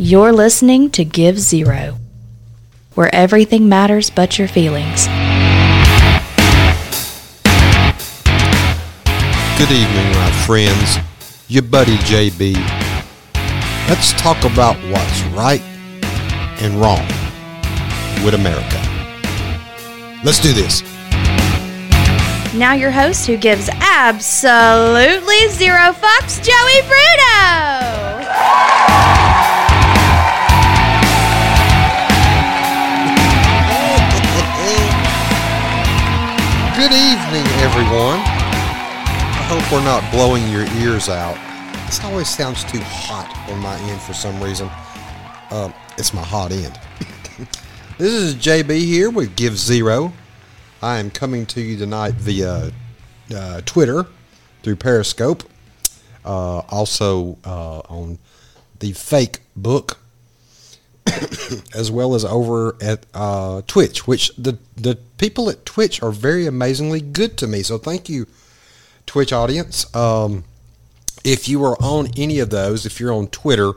You're listening to Give Zero, where everything matters but your feelings. Good evening, my friends. Your buddy JB. Let's talk about what's right and wrong with America. Let's do this. Now, your host who gives absolutely zero fucks, Joey Bruno. Good evening, everyone. I hope we're not blowing your ears out. This always sounds too hot on my end for some reason. Um, it's my hot end. this is JB here with Give Zero. I am coming to you tonight via uh, Twitter through Periscope, uh, also uh, on the fake book, as well as over at uh, Twitch, which the, the people at Twitch are very amazingly good to me. So thank you, Twitch audience. Um, if you are on any of those, if you're on Twitter,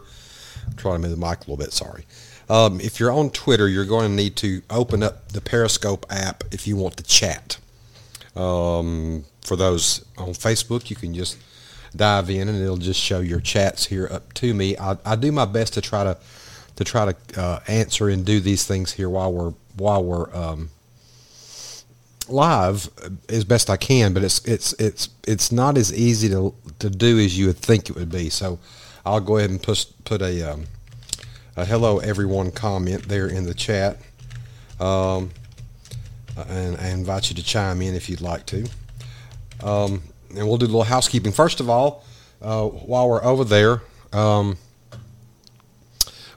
I'm trying to move the mic a little bit, sorry. Um, if you're on Twitter, you're going to need to open up the Periscope app if you want to chat. Um, for those on Facebook, you can just dive in and it'll just show your chats here up to me. I, I do my best to try to to try to uh, answer and do these things here while we're while we're um, live as best I can, but it's it's it's it's not as easy to to do as you would think it would be. So I'll go ahead and put put a um, a hello everyone comment there in the chat, um, and I invite you to chime in if you'd like to. Um, and we'll do a little housekeeping. First of all, uh, while we're over there. Um,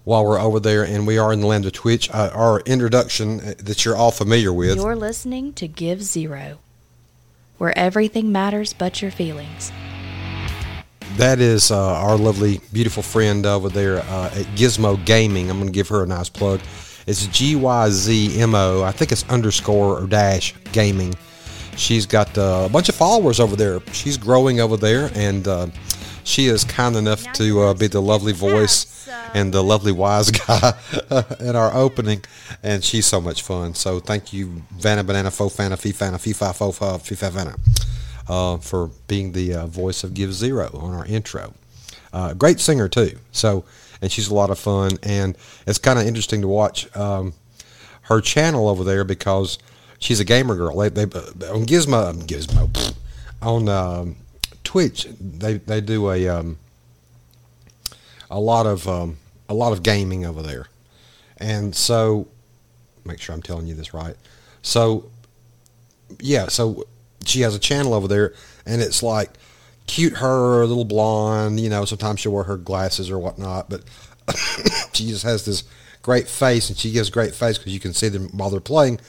while we're over there and we are in the land of Twitch, uh, our introduction uh, that you're all familiar with. You're listening to Give Zero, where everything matters but your feelings. That is uh, our lovely, beautiful friend over there uh, at Gyzmo Gaming. I'm going to give her a nice plug. It's G Y Z M O. I think it's underscore or dash gaming. She's got uh, a bunch of followers over there. She's growing over there, and uh, she is kind enough to uh, be the lovely voice and the lovely wise guy in our opening, and she's so much fun. So thank you, Vanna Banana Fo Fana Fee Fana Fee Fi Fo Fa Fee Fa Vanna, uh, for being the uh, voice of Give Zero on our intro. Uh, great singer too. So and she's a lot of fun, and it's kind of interesting to watch um, her channel over there because she's a gamer girl. They, they on Gyzmo Gyzmo on. Um, Twitch, they they do a um, a lot of um, a lot of gaming over there, and so make sure I'm telling you this right. So yeah, so she has a channel over there, and it's like cute her, little blonde. You know, sometimes she'll wear her glasses or whatnot, but she just has this great face, and she gives great face because you can see them while they're playing,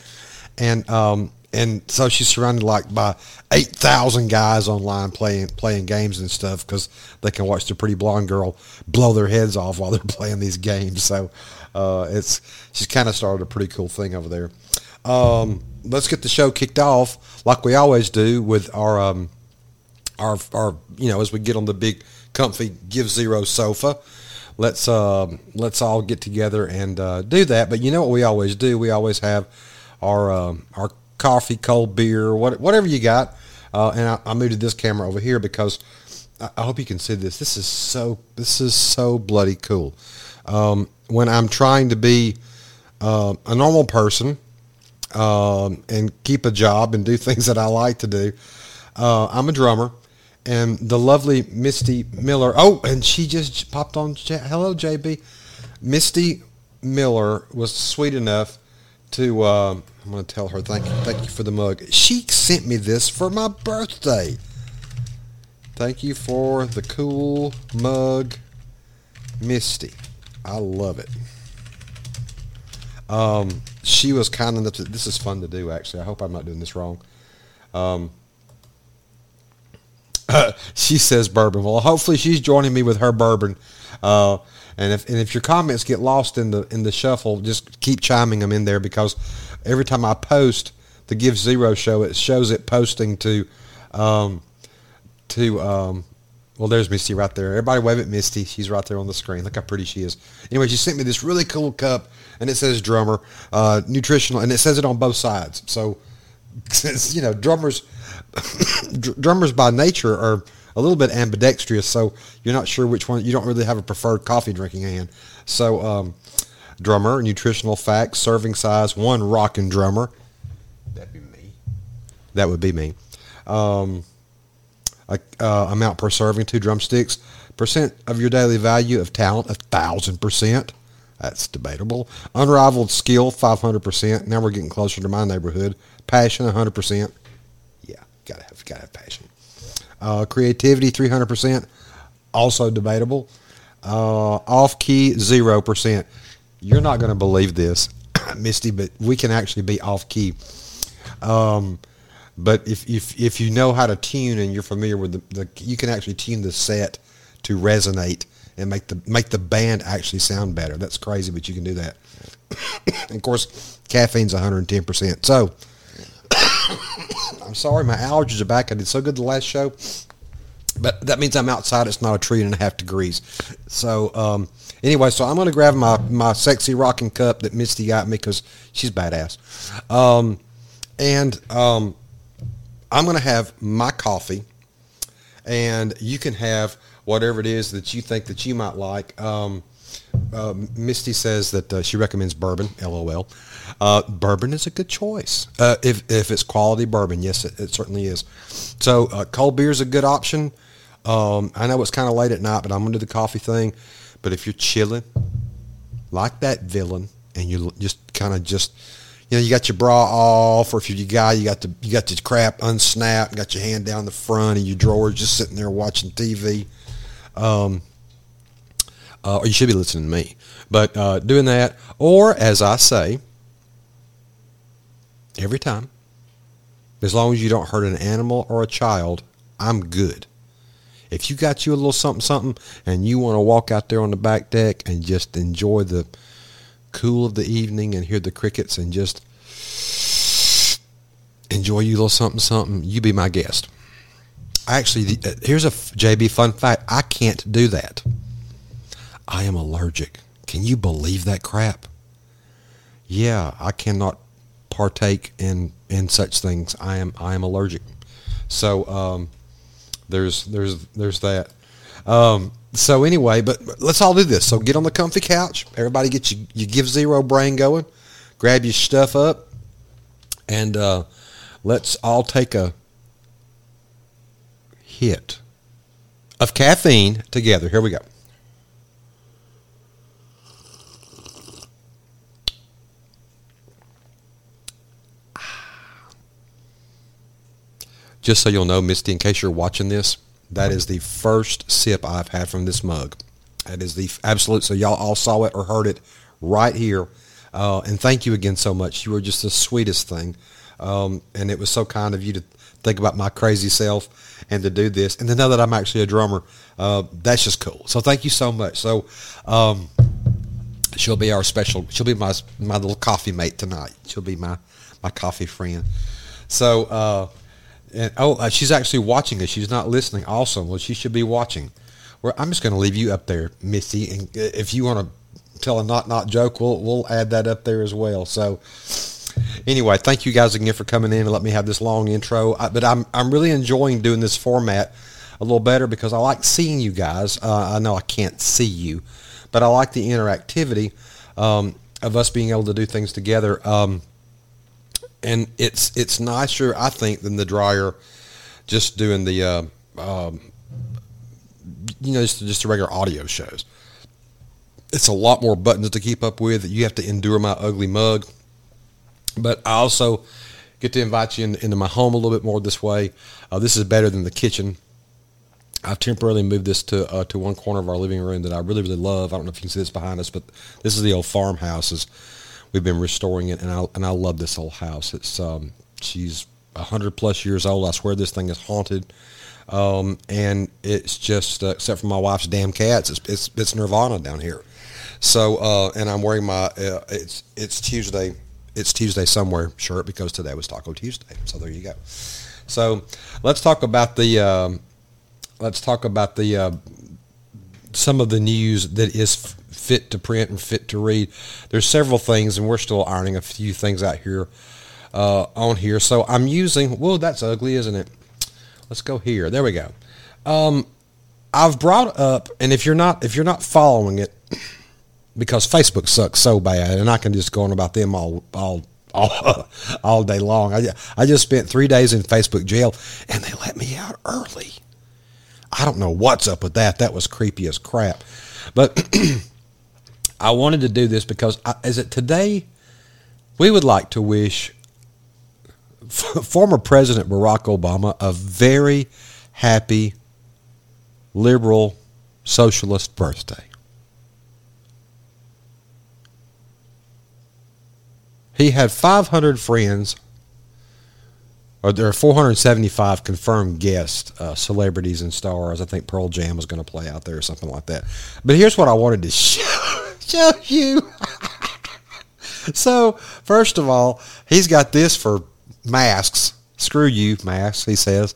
and um, and so she's surrounded like by eight thousand guys online playing playing games and stuff because they can watch the pretty blonde girl blow their heads off while they're playing these games. So uh, it's she's kind of started a pretty cool thing over there. Um, let's get the show kicked off like we always do with our um, our our you know as we get on the big comfy give zero sofa. Let's uh, let's all get together and uh, do that. But you know what we always do? We always have our um, our coffee, cold beer, what, whatever you got. Uh, and I, I moved this camera over here because I, I, hope you can see this. This is so this is so bloody cool. Um, when I'm trying to be uh, a normal person um, and keep a job and do things that I like to do, uh, I'm a drummer. And the lovely Misty Miller. Oh, and she just popped on. Hello, JB. Misty Miller was sweet enough to uh, I'm going to tell her thank you, thank you for the mug. She sent me this for my birthday. Thank you for the cool mug, Misty. I love it. Um, she was kind enough to. This is fun to do, actually. I hope I'm not doing this wrong. Um, she says bourbon. Well, hopefully she's joining me with her bourbon. Uh, and if and if your comments get lost in the in the shuffle, just keep chiming them in there because every time I post the Give Zero show, it shows it posting to um, to um, Well, there's Misty right there. Everybody wave at Misty. She's right there on the screen. Look how pretty she is. Anyway, she sent me this really cool cup, and it says drummer, uh, nutritional, and it says it on both sides. So, you know, drummers, drummers by nature are a little bit ambidextrous, so you're not sure which one. You don't really have a preferred coffee drinking hand. So, um, drummer, nutritional facts, serving size, one rockin' drummer. That'd be me. That would be me. Um, uh, amount per serving, two drumsticks. Percent of your daily value of talent, a thousand percent. That's debatable. Unrivaled skill, five hundred percent. Now we're getting closer to my neighborhood. Passion, hundred percent. Yeah, gotta have gotta have passion. Uh, creativity, three hundred percent. Also debatable. Uh, off key, zero percent. You're not going to believe this, Misty, but we can actually be off key. Um, but if, if if you know how to tune and you're familiar with the, the you can actually tune the set to resonate and make the make the band actually sound better. That's crazy, but you can do that. and of course, caffeine's 110%. So I'm sorry, my allergies are back. I did so good the last show, but that means I'm outside. It's not a tree and a half degrees. So um, anyway, so I'm going to grab my my sexy rocking cup that Misty got me because she's badass. Um, and um, I'm going to have my coffee, and you can have whatever it is that you think that you might like. Um, uh, Misty says that uh, she recommends bourbon. LOL. Uh, bourbon is a good choice uh, if if it's quality bourbon. Yes, it, it certainly is. So uh, cold beer is a good option. Um, I know it's kind of late at night, but I'm gonna do the coffee thing. But if you're chilling, like that villain, and you just kind of just you know, you got your bra off, or if you're a guy, you got the you got the crap unsnapped, got your hand down the front of your drawer, just sitting there watching TV. Um, uh, or you should be listening to me. But uh, doing that, or as I say, every time, as long as you don't hurt an animal or a child, I'm good. If you got you a little something, something, and you want to walk out there on the back deck and just enjoy the cool of the evening and hear the crickets and just enjoy you a little something, something, you be my guest. Actually, uh, here's a JB fun fact. I can't do that. I am allergic. Can you believe that crap? Yeah, I cannot partake in in such things. I am I am allergic. So um, there's there's there's that. Um, so anyway, but let's all do this. So get on the comfy couch. Everybody get you you give zero brain going. Grab your stuff up, and uh, let's all take a hit of caffeine together. Here we go. Just so you'll know, Misty, in case you're watching this, that is the first sip I've had from this mug. That is the absolute. So y'all all saw it or heard it right here. Uh, and thank you again so much. You were just the sweetest thing. Um, and it was so kind of you to think about my crazy self and to do this and to know that I'm actually a drummer. Uh, that's just cool. So thank you so much. So um, she'll be our special. She'll be my my little coffee mate tonight. She'll be my my coffee friend. So. Uh, and oh, uh, she's actually watching us. She's not listening. Awesome. Well, she should be watching. Well, I'm just going to leave you up there, Missy. And uh, if you want to tell a not not joke, we'll we'll add that up there as well. So anyway, thank you guys again for coming in and let me have this long intro. I, but I'm I'm really enjoying doing this format a little better because I like seeing you guys. Uh, I know I can't see you, but I like the interactivity um, of us being able to do things together. Um, and it's it's nicer, I think, than the dryer. Just doing the, uh, um, you know, just just the regular audio shows. It's a lot more buttons to keep up with. You have to endure my ugly mug, but I also get to invite you in, into my home a little bit more this way. Uh, this is better than the kitchen. I've temporarily moved this to uh, to one corner of our living room that I really really love. I don't know if you can see this behind us, but this is the old farmhouses we've been restoring it, and I and I love this old house. It's um, she's hundred plus years old. I swear this thing is haunted, um, and it's just uh, except for my wife's damn cats, it's it's, it's Nirvana down here. So uh, and I'm wearing my uh, it's it's Tuesday it's Tuesday somewhere shirt because today was Taco Tuesday. So there you go. So let's talk about the um, let's talk about the uh, some of the news that is fit to print and fit to read. There's several things, and we're still ironing a few things out here uh, on here. So I'm using. Whoa, that's ugly, isn't it? Let's go here. There we go. Um, I've brought up, and if you're not if you're not following it, because Facebook sucks so bad, and I can just go on about them all all all, all day long. I, I just spent three days in Facebook jail, and they let me out early. I don't know what's up with that. That was creepy as crap. But I wanted to do this because I, is it today? We would like to wish former President Barack Obama a very happy liberal socialist birthday. He had 500 friends, or there are 475 confirmed guests, uh, celebrities and stars. I think Pearl Jam was going to play out there or something like that. But here's what I wanted to show, show you. so, first of all, he's got this for masks. Screw you, masks, he says.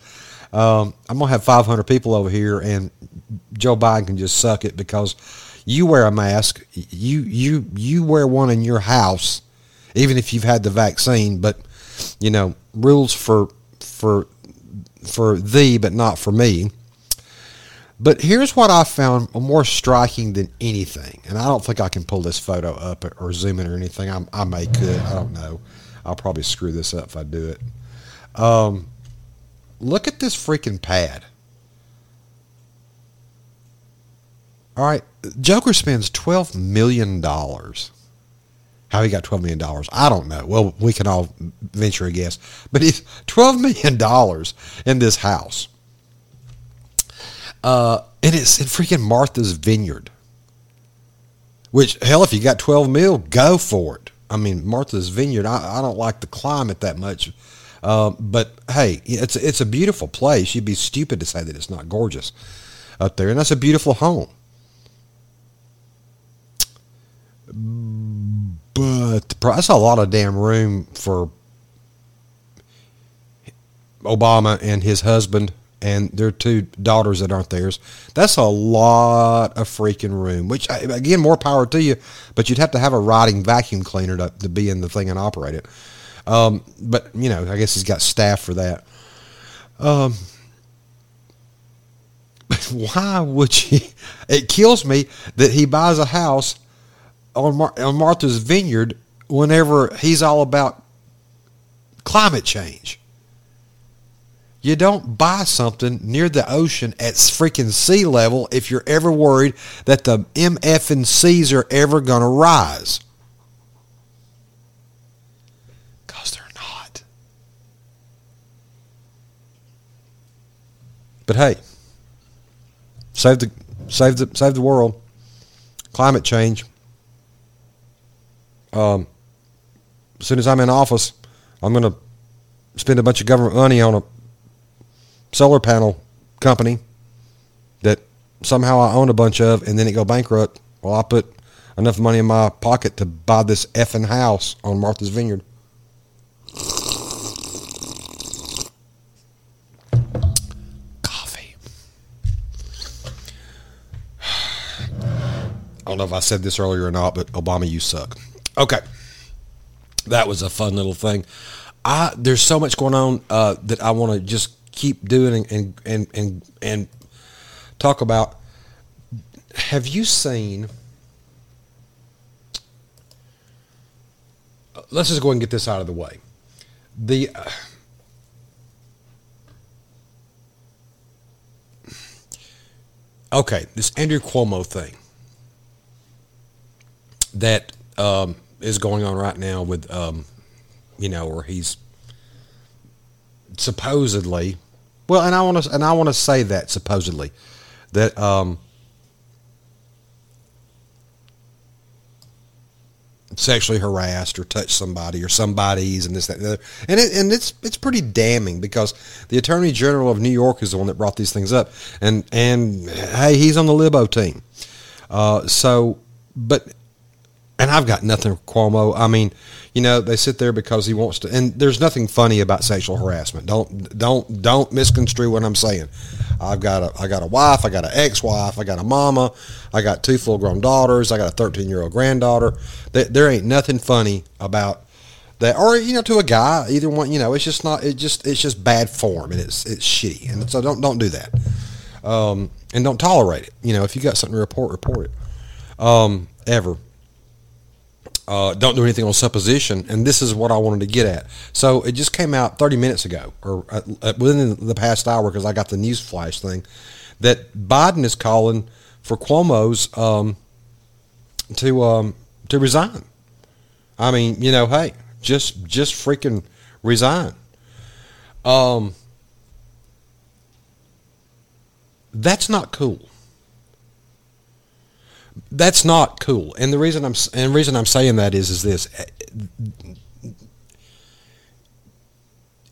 Um, I'm going to have 500 people over here, and Joe Biden can just suck it because you wear a mask. You, you, you wear one in your house even if you've had the vaccine. But you know, rules for for for thee, but not for me. But here's what I found more striking than anything, and I don't think I can pull this photo up or zoom in or anything. I, I may could, I don't know. I'll probably screw this up if I do it. Um, look at this freaking pad. All right, Joker spends twelve million dollars how he got $12 million, I don't know. Well, we can all venture a guess. But he's $12 million in this house. Uh, and it's in freaking Martha's Vineyard. Which, hell, if you got 12 mil, go for it. I mean, Martha's Vineyard, I, I don't like the climate that much. Uh, but hey, it's, it's a beautiful place. You'd be stupid to say that it's not gorgeous up there. And that's a beautiful home but that's a lot of damn room for Obama and his husband and their two daughters that aren't theirs. That's a lot of freaking room. Which again, more power to you, but you'd have to have a riding vacuum cleaner to, to be in the thing and operate it. Um, but you know, I guess he's got staff for that. Um, why would you? It kills me that he buys a house on, Mar- on Martha's Vineyard whenever he's all about climate change. You don't buy something near the ocean at freaking sea level if you're ever worried that the MF and C's are ever going to rise. Because they're not. But hey, save the, save the, save the world. Climate change um, as soon as I'm in office, I'm going to spend a bunch of government money on a solar panel company that somehow I own a bunch of, and then it go bankrupt. Well, I put enough money in my pocket to buy this effing house on Martha's Vineyard. Coffee. I don't know if I said this earlier or not, but Obama, you suck. Okay, that was a fun little thing. I there's so much going on uh, that I want to just keep doing and and and and talk about. Have you seen? Let's just go and get this out of the way. The uh, okay, this Andrew Cuomo thing that um, is going on right now with, um, you know, where he's supposedly, well, and I want to, and I want to say that supposedly, that um, sexually harassed or touched somebody or somebody's and this that and the other, and it, and it's it's pretty damning because the Attorney General of New York is the one that brought these things up, and and hey, he's on the Libo team, uh, so but and I've got nothing for Cuomo. I mean, you know, they sit there because he wants to, and there's nothing funny about sexual harassment. Don't don't don't misconstrue what I'm saying. I've got a I got a wife, I got an ex-wife, I got a mama, I got two full-grown daughters, I got a 13-year-old granddaughter. There, there ain't nothing funny about that, or you know, to a guy, either one. You know, it's just not. It just it's just bad form, and it's it's shitty, and so don't don't do that, um, and don't tolerate it. You know, if you got something to report, report it. Um, ever. Uh, don't do anything on supposition, and this is what I wanted to get at. So it just came out 30 minutes ago, or uh, uh, within the past hour, because I got the news flash thing, that Biden is calling for Cuomo's um, to um, to resign. I mean, you know, hey, just just freaking resign. Um, that's not cool that's not cool. And the reason I'm and reason I'm saying that is is this: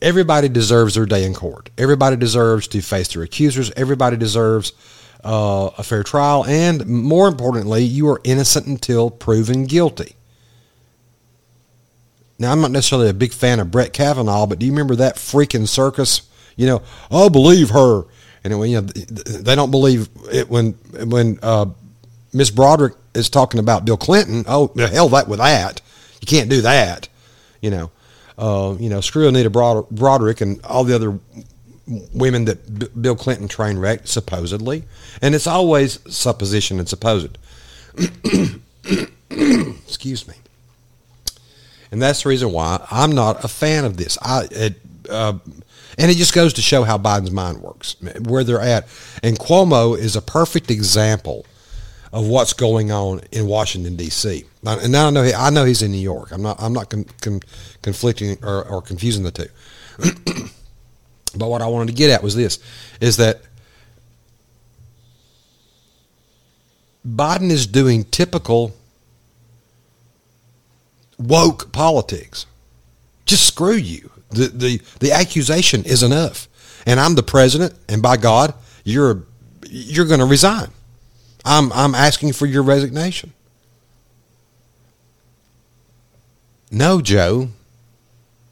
everybody deserves their day in court. Everybody deserves to face their accusers. Everybody deserves uh, a fair trial, and more importantly, you are innocent until proven guilty. Now, I'm not necessarily a big fan of Brett Kavanaugh, but do you remember that freaking circus? You know, oh, believe her, and it, you know, they don't believe it when when uh, Miss Broaddrick is talking about Bill Clinton. Oh, hell, that with that, you can't do that. You know, uh, you know, screw Anita Broaddrick and all the other women that B- Bill Clinton train wrecked, supposedly, and it's always supposition and supposed. Excuse me. And that's the reason why I'm not a fan of this. I it, uh, and it just goes to show how Biden's mind works, where they're at. And Cuomo is a perfect example of what's going on in Washington D.C. And now I know he, I know he's in New York. I'm not I'm not con, con, conflicting or, or confusing the two. but what I wanted to get at was this: is that Biden is doing typical woke politics. Just screw you. The the the accusation is enough. And I'm the president, and by God, you're you're going to resign. I'm, I'm asking for your resignation. No, Joe.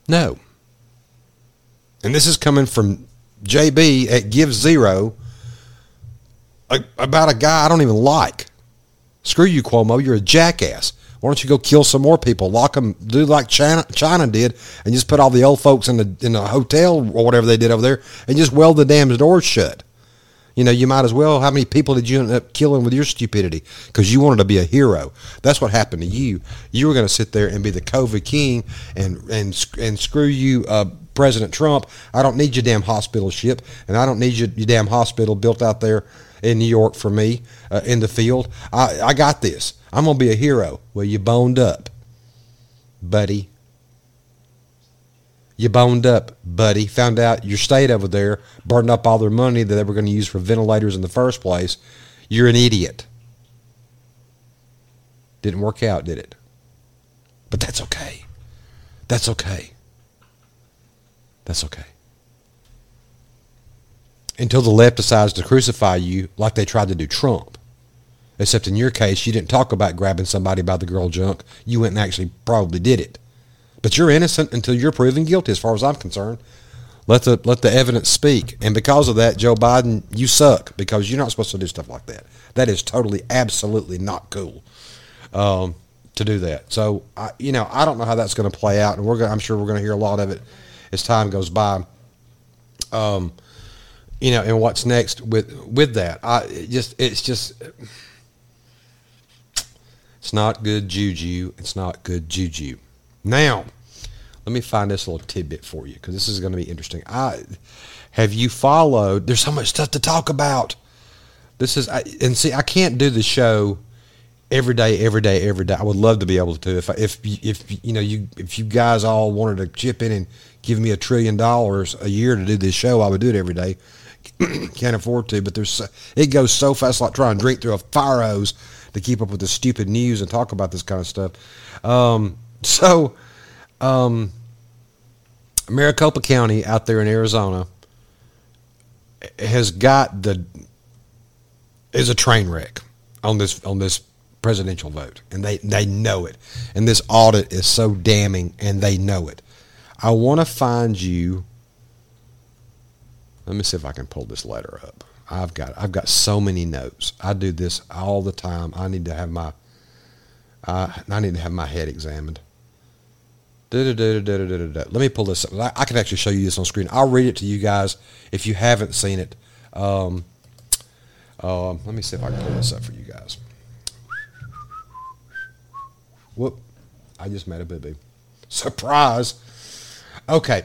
No. And this is coming from JB at Give Zero about a guy I don't even like. Screw you, Cuomo. You're a jackass. Why don't you go kill some more people? Lock them, do like China, China did, and just put all the old folks in the in the hotel or whatever they did over there, and just weld the damn doors shut. You know, you might as well. How many people did you end up killing with your stupidity? Because you wanted to be a hero. That's what happened to you. You were going to sit there and be the COVID king and and and screw you, uh, President Trump. I don't need your damn hospital ship, and I don't need your, your damn hospital built out there in New York for me uh, in the field. I I got this. I'm going to be a hero. Well, you boned up, buddy. You boned up, buddy. Found out your state over there burned up all their money that they were going to use for ventilators in the first place. You're an idiot. Didn't work out, did it? But that's okay. That's okay. That's okay. Until the left decides to crucify you like they tried to do Trump. Except in your case, you didn't talk about grabbing somebody by the girl junk. You went and actually probably did it. But you're innocent until you're proven guilty, as far as I'm concerned. Let the let the evidence speak. And because of that, Joe Biden, you suck because you're not supposed to do stuff like that. That is totally, absolutely not cool um, to do that. So, I, you know, I don't know how that's going to play out, and we're going I'm sure we're going to hear a lot of it as time goes by. Um, you know, and what's next with with that? I just it's just it's not good juju. It's not good juju. Now, let me find this little tidbit for you because this is going to be interesting. I have you followed? There's so much stuff to talk about. This is I, and see, I can't do the show every day, every day, every day. I would love to be able to. If if if you know you if you guys all wanted to chip in and give me a trillion dollars a year to do this show, I would do it every day. Can't afford to, but there's it goes so fast like trying to drink through a fire hose to keep up with the stupid news and talk about this kind of stuff. Um, so um, Maricopa County out there in Arizona has got the is a train wreck on this on this presidential vote, and they they know it. And this audit is so damning, and they know it. I want to find you. Let me see if I can pull this letter up. I've got I've got so many notes. I do this all the time. I need to have my I I need to have my head examined. Let me pull this up. I can actually show you this on screen. I'll read it to you guys if you haven't seen it. Um, uh, let me see if I can pull this up for you guys. Whoop. I just made a boo-boo. Surprise. Okay.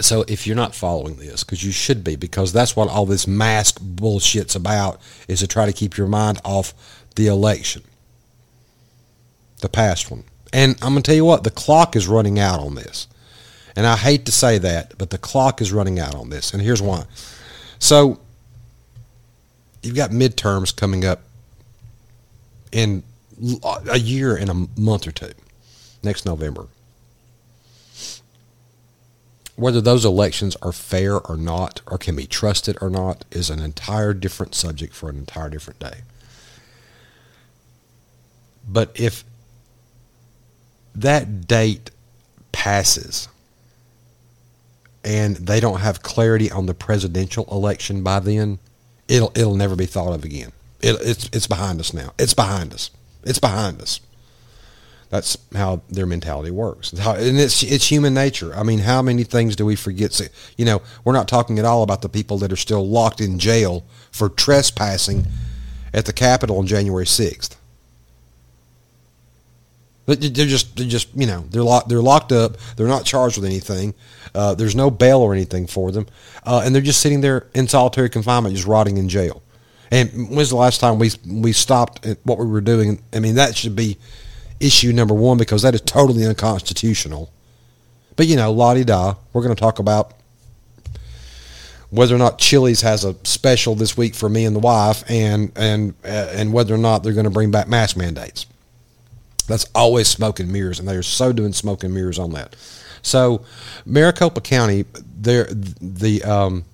So if you're not following this, because you should be, because that's what all this mask bullshit's about, is to try to keep your mind off the election. The past one. And I'm going to tell you what, the clock is running out on this. And I hate to say that, but the clock is running out on this. And here's why. So you've got midterms coming up in a year and a month or two, next November. Whether those elections are fair or not, or can be trusted or not, is an entire different subject for an entire different day. But if that date passes and they don't have clarity on the presidential election by then, it'll it'll never be thought of again. It, it's it's behind us now. It's behind us. It's behind us. That's how their mentality works. How, and it's it's human nature. I mean, how many things do we forget? You know, we're not talking at all about the people that are still locked in jail for trespassing at the Capitol on January sixth. They're just, they're just, you know, they're locked, they're locked up. They're not charged with anything. Uh, there's no bail or anything for them, uh, and they're just sitting there in solitary confinement, just rotting in jail. And when's the last time we we stopped what we were doing? I mean, that should be issue number one because that is totally unconstitutional. But you know, la di da. We're going to talk about whether or not Chili's has a special this week for me and the wife, and and uh, and whether or not they're going to bring back mask mandates. That's always smoke and mirrors, and they're so doing smoke and mirrors on that. So, Maricopa County, their the um,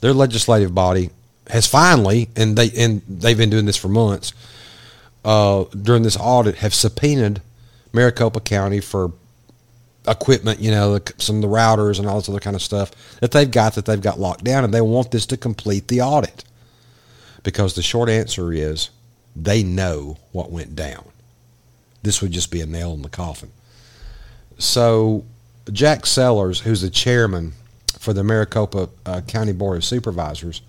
their legislative body has finally, and they and they've been doing this for months uh, during this audit, have subpoenaed Maricopa County for equipment, you know, some of the routers and all this other kind of stuff that they've got that they've got locked down, and they want this to complete the audit because the short answer is they know what went down. This would just be a nail in the coffin. So, Jack Sellers, who's the chairman for the Maricopa uh, County Board of Supervisors,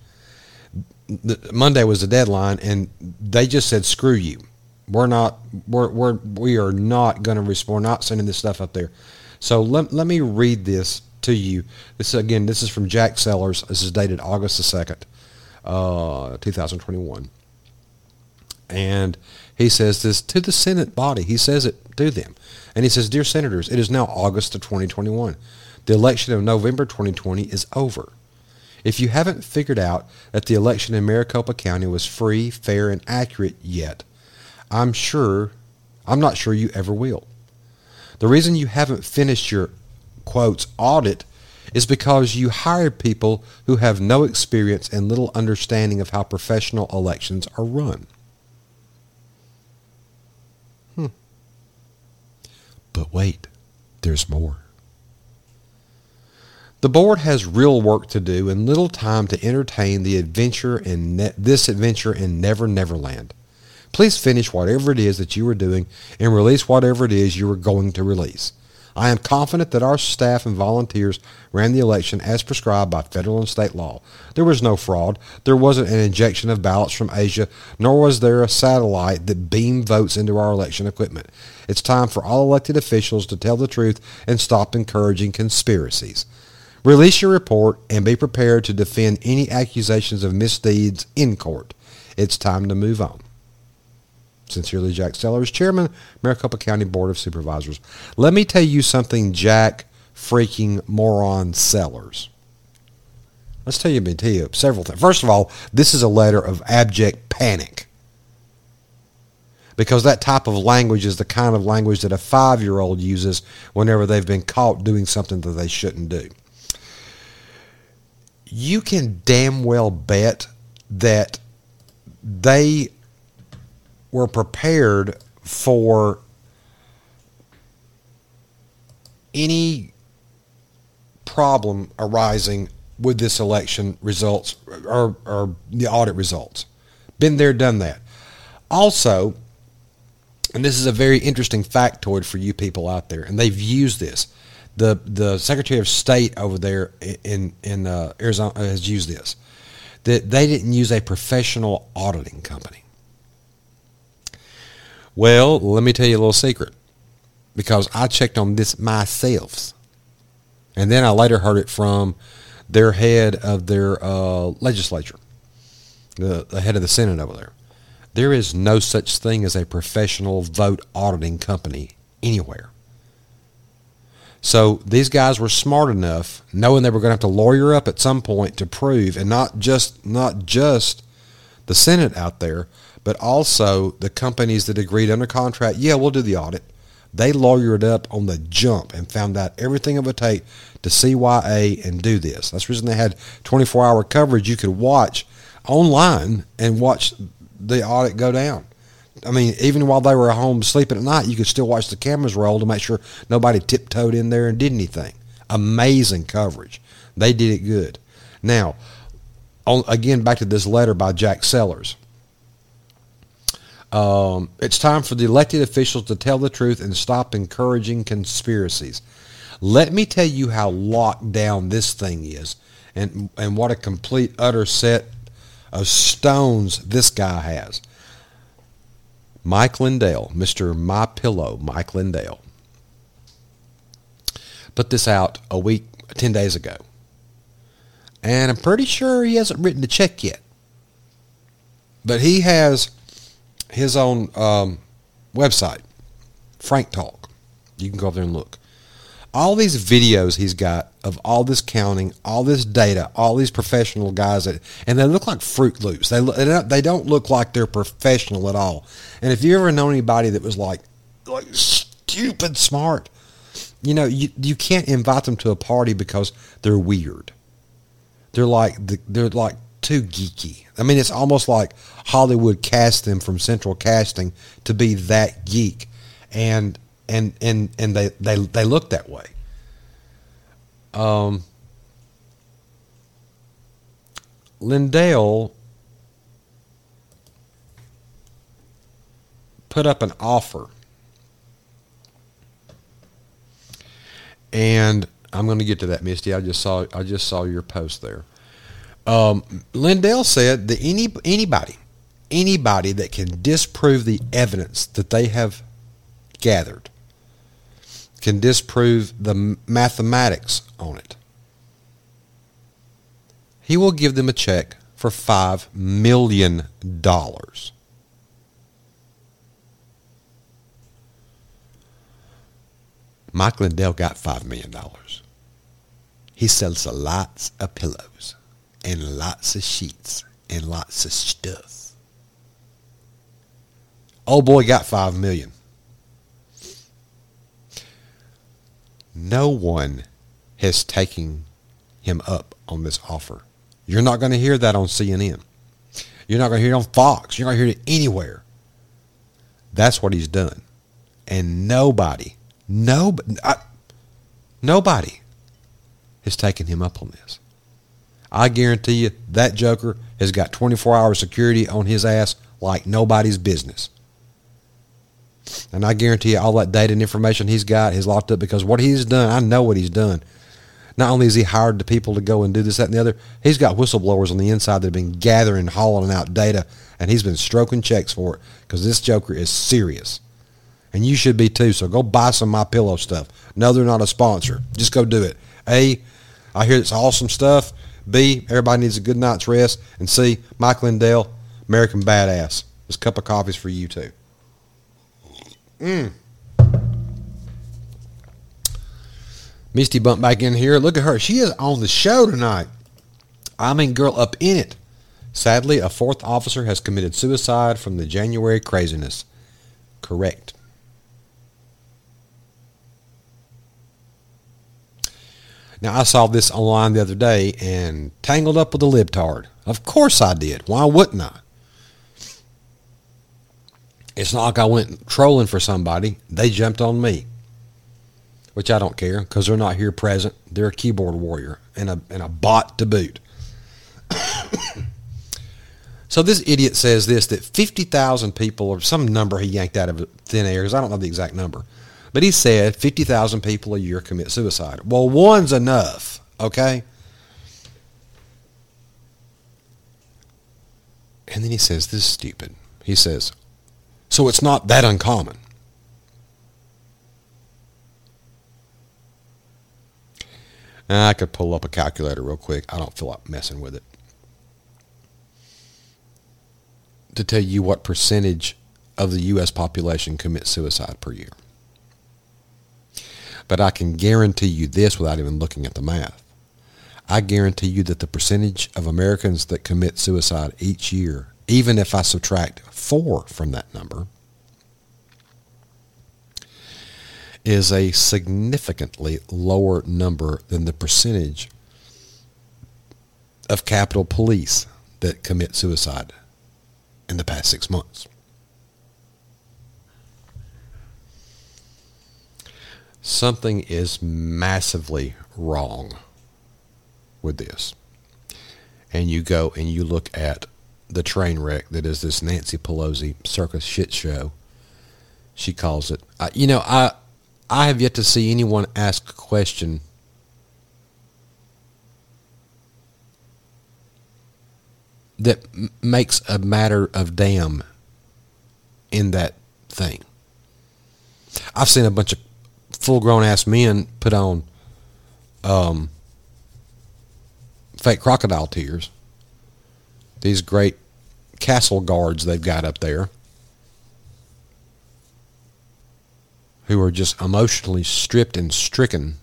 the, Monday was the deadline, and they just said, "Screw you, we're not, we're, we're we are not going to respond. We're not sending this stuff up there." So let let me read this to you. This again, this is from Jack Sellers. This is dated August the second, uh, two thousand twenty-one, and he says this to the Senate body. He says it to them. And he says, Dear Senators, it is now August of 2021. The election of November 2020 is over. If you haven't figured out that the election in Maricopa County was free, fair, and accurate yet, I'm sure, I'm not sure you ever will. The reason you haven't finished your, quotes, audit is because you hired people who have no experience and little understanding of how professional elections are run. But wait, there's more. The board has real work to do and little time to entertain the adventure in ne- this adventure in Never Never Land. Please finish whatever it is that you are doing and release whatever it is you are going to release. I am confident that our staff and volunteers ran the election as prescribed by federal and state law. There was no fraud. There wasn't an injection of ballots from Asia, nor was there a satellite that beamed votes into our election equipment. It's time for all elected officials to tell the truth and stop encouraging conspiracies. Release your report and be prepared to defend any accusations of misdeeds in court. It's time to move on. Sincerely, Jack Sellers, Chairman, Maricopa County Board of Supervisors. Let me tell you something, Jack freaking moron Sellers. Let's tell you, tell you several things. First of all, this is a letter of abject panic. Because that type of language is the kind of language that a five year old uses whenever they've been caught doing something that they shouldn't do. You can damn well bet that they were prepared for any problem arising with this election results or, or the audit results. Been there, done that. Also, and this is a very interesting factoid for you people out there, and they've used this. The the Secretary of State over there in in uh, Arizona has used this. That they didn't use a professional auditing company. Well, let me tell you a little secret, because I checked on this myself, and then I later heard it from their head of their uh, legislature, the, the head of the Senate over there. There is no such thing as a professional vote auditing company anywhere. So these guys were smart enough, knowing they were going to have to lawyer up at some point to prove, and not just not just the Senate out there, but also the companies that agreed under contract. Yeah, we'll do the audit. They lawyered up on the jump and found out everything it would take to CYA and do this. That's the reason they had 24 hour coverage you could watch online and watch the audit go down. I mean, even while they were at home sleeping at night, you could still watch the cameras roll to make sure nobody tiptoed in there and did anything. Amazing coverage. They did it good. Now, on, again, back to this letter by Jack Sellers. Um, it's time for the elected officials to tell the truth and stop encouraging conspiracies. Let me tell you how locked down this thing is and, and what a complete, utter set of stones this guy has. Mike Lindell, Mr. My Pillow, Mike Lindell, put this out a week, 10 days ago. And I'm pretty sure he hasn't written the check yet. But he has his own um, website, Frank Talk. You can go over there and look all these videos he's got of all this counting, all this data, all these professional guys, that, and they look like Fruit Loops. They they don't look like they're professional at all. And if you ever know anybody that was like like stupid smart, you know you you can't invite them to a party because they're weird. They're like they're like too geeky. I mean, it's almost like Hollywood cast them from Central Casting to be that geek, and and and and they they they look that way. Um, Lindell put up an offer, and I'm going to get to that, Misty. I just saw I just saw your post there. Um, Lindell said that any anybody anybody that can disprove the evidence that they have gathered can disprove the mathematics on it. He will give them a check for $5 million. Mike Lindell got $5 million. He sells lots of pillows and lots of sheets and lots of stuff. Old boy got 5 million. no one has taken him up on this offer. You're not going to hear that on CNN. You're not going to hear it on Fox. You're not going to hear it anywhere. That's what he's done. And nobody, nobody, nobody has taken him up on this. I guarantee you that Joker has got 24 hour security on his ass like nobody's business. And I guarantee you all that data and information he's got is locked up because what he's done, I know what he's done. Not only has he hired the people to go and do this, that, and the other, he's got whistleblowers on the inside that have been gathering, hauling out data, and he's been stroking checks for it because this Joker is serious. And you should be too. So go buy some My Pillow stuff. No, they're not a sponsor. Just go do it. A, I hear it's awesome stuff. B, everybody needs a good night's rest. And C, Mike Lindell, American Badass. This cup of coffee's for you too. Mm. Misty bumped back in here. Look at her. She is on the show tonight. I mean, girl, up in it. Sadly, a fourth officer has committed suicide from the January craziness. Correct. Now, I saw this online the other day and tangled up with a libtard. Of course I did. Why wouldn't I? It's not like I went trolling for somebody. They jumped on me, which I don't care because they're not here present. They're a keyboard warrior and a, and a bot to boot. so this idiot says this that 50,000 people, or some number he yanked out of thin air, because I don't know the exact number, but he said 50,000 people a year commit suicide. Well, one's enough, okay? And then he says, this is stupid. He says, so it's not that uncommon. I could pull up a calculator real quick. I don't feel like messing with it. To tell you what percentage of the U.S. population commits suicide per year. But I can guarantee you this without even looking at the math. I guarantee you that the percentage of Americans that commit suicide each year, even if I subtract four from that number, is a significantly lower number than the percentage of Capitol Police that commit suicide in the past six months. Something is massively wrong with this. And you go and you look at the train wreck that is this Nancy Pelosi circus shit show. She calls it. I, you know, I I have yet to see anyone ask a question that m- makes a matter of damn in that thing. I've seen a bunch of full grown ass men put on um, fake crocodile tears. These great castle guards they've got up there who are just emotionally stripped and stricken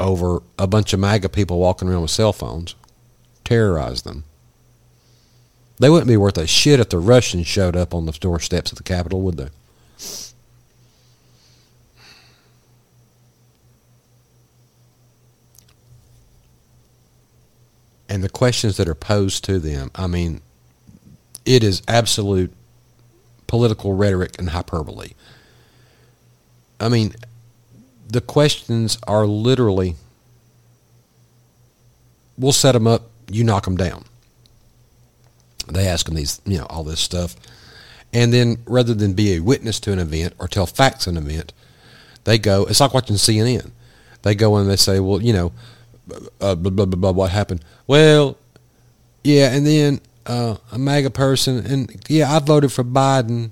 over a bunch of MAGA people walking around with cell phones, terrorize them. They wouldn't be worth a shit if the Russians showed up on the doorsteps of the Capitol, would they? And the questions that are posed to them, I mean, it is absolute political rhetoric and hyperbole. I mean, the questions are literally we'll set them up, you knock them down. They ask them these, you know, all this stuff. And then rather than be a witness to an event or tell facts an event, they go, it's like watching CNN. They go and they say, well, you know, uh, blah, blah, blah, blah, what happened? Well, yeah, and then uh, a MAGA person, and yeah, I voted for Biden,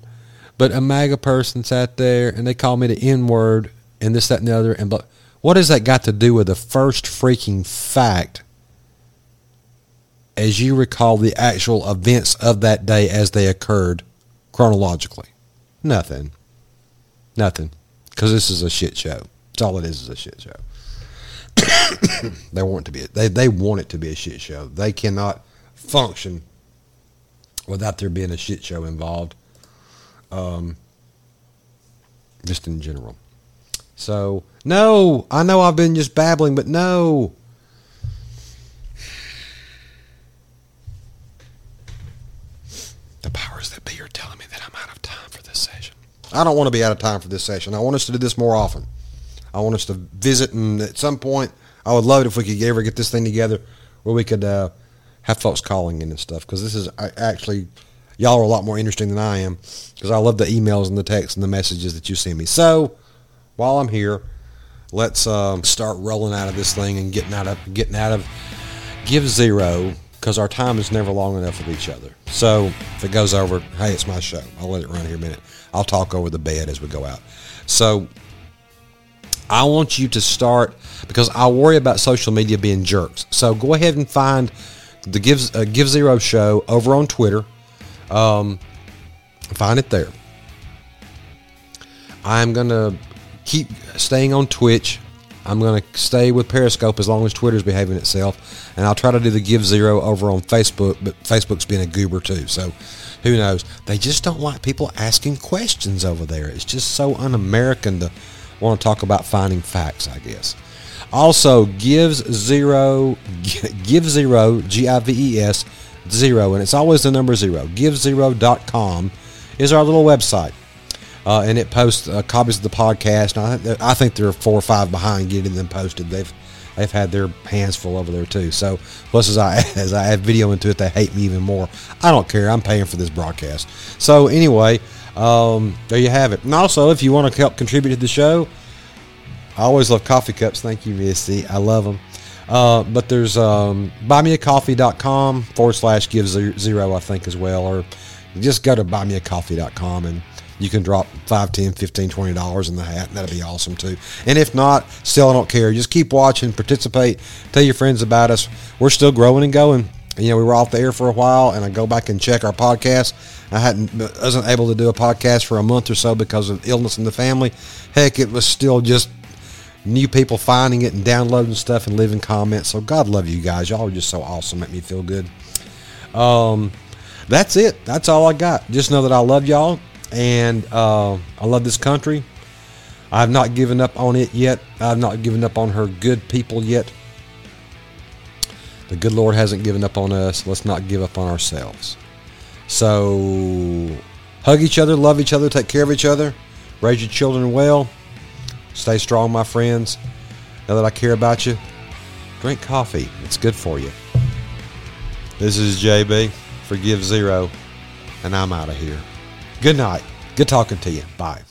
but a MAGA person sat there and they called me the N word and this, that, and the other. And but what has that got to do with the first freaking fact as you recall the actual events of that day as they occurred chronologically? Nothing. Nothing. Because this is a shit show. It's all it is is a shit show. They want it to be they they want it to be a shit show. They cannot function without there being a shit show involved. Um, just in general. So no, I know I've been just babbling, but no. The powers that be are telling me that I'm out of time for this session. I don't want to be out of time for this session. I want us to do this more often. I want us to visit, and at some point, I would love it if we could ever get this thing together where we could uh, have folks calling in and stuff. Because this is actually, y'all are a lot more interesting than I am. Because I love the emails and the texts and the messages that you send me. So, while I'm here, let's um, start rolling out of this thing and getting out of getting out of give zero because our time is never long enough with each other. So if it goes over, hey, it's my show. I'll let it run here a minute. I'll talk over the bed as we go out. So I want you to start because I worry about social media being jerks. So go ahead and find the Give, uh, Give Zero show over on Twitter. Um, find it there. I'm going to keep staying on Twitch. I'm going to stay with Periscope as long as Twitter's behaving itself. And I'll try to do the Give Zero over on Facebook, but Facebook's being a goober too. So who knows? They just don't like people asking questions over there. It's just so un American to want to talk about finding facts, I guess. Also, gives zero, give zero, G I V E S, zero, and it's always the number zero. GiveZero.com is our little website. Uh, and it posts uh, copies of the podcast. I, I think they're four or five behind getting them posted. They've they've had their hands full over there too. So plus as I as I add video into it, they hate me even more. I don't care. I'm paying for this broadcast. So anyway, um, there you have it. And also, if you want to help contribute to the show, I always love coffee cups. Thank you, Missy. I love them. Uh, but there's um, buymeacoffee.com forward slash give zero, I think, as well. Or just go to buymeacoffee.com and you can drop 5 10 15 20 dollars in the hat that'd be awesome too and if not still i don't care just keep watching participate tell your friends about us we're still growing and going you know we were off the air for a while and i go back and check our podcast. I hadn't wasn't able to do a podcast for a month or so because of illness in the family. Heck it was still just new people finding it and downloading stuff and leaving comments. So god love you guys. Y'all are just so awesome. Make me feel good. Um that's it. That's all i got. Just know that i love y'all and uh, I love this country. I've not given up on it yet. I've not given up on her good people yet. The good Lord hasn't given up on us. Let's not give up on ourselves. So, hug each other, love each other, take care of each other, raise your children well. Stay strong, my friends. Now that I care about you, drink coffee. It's good for you. This is JB. Forgive Zero, and I'm out of here. Good night. Good talking to you. Bye.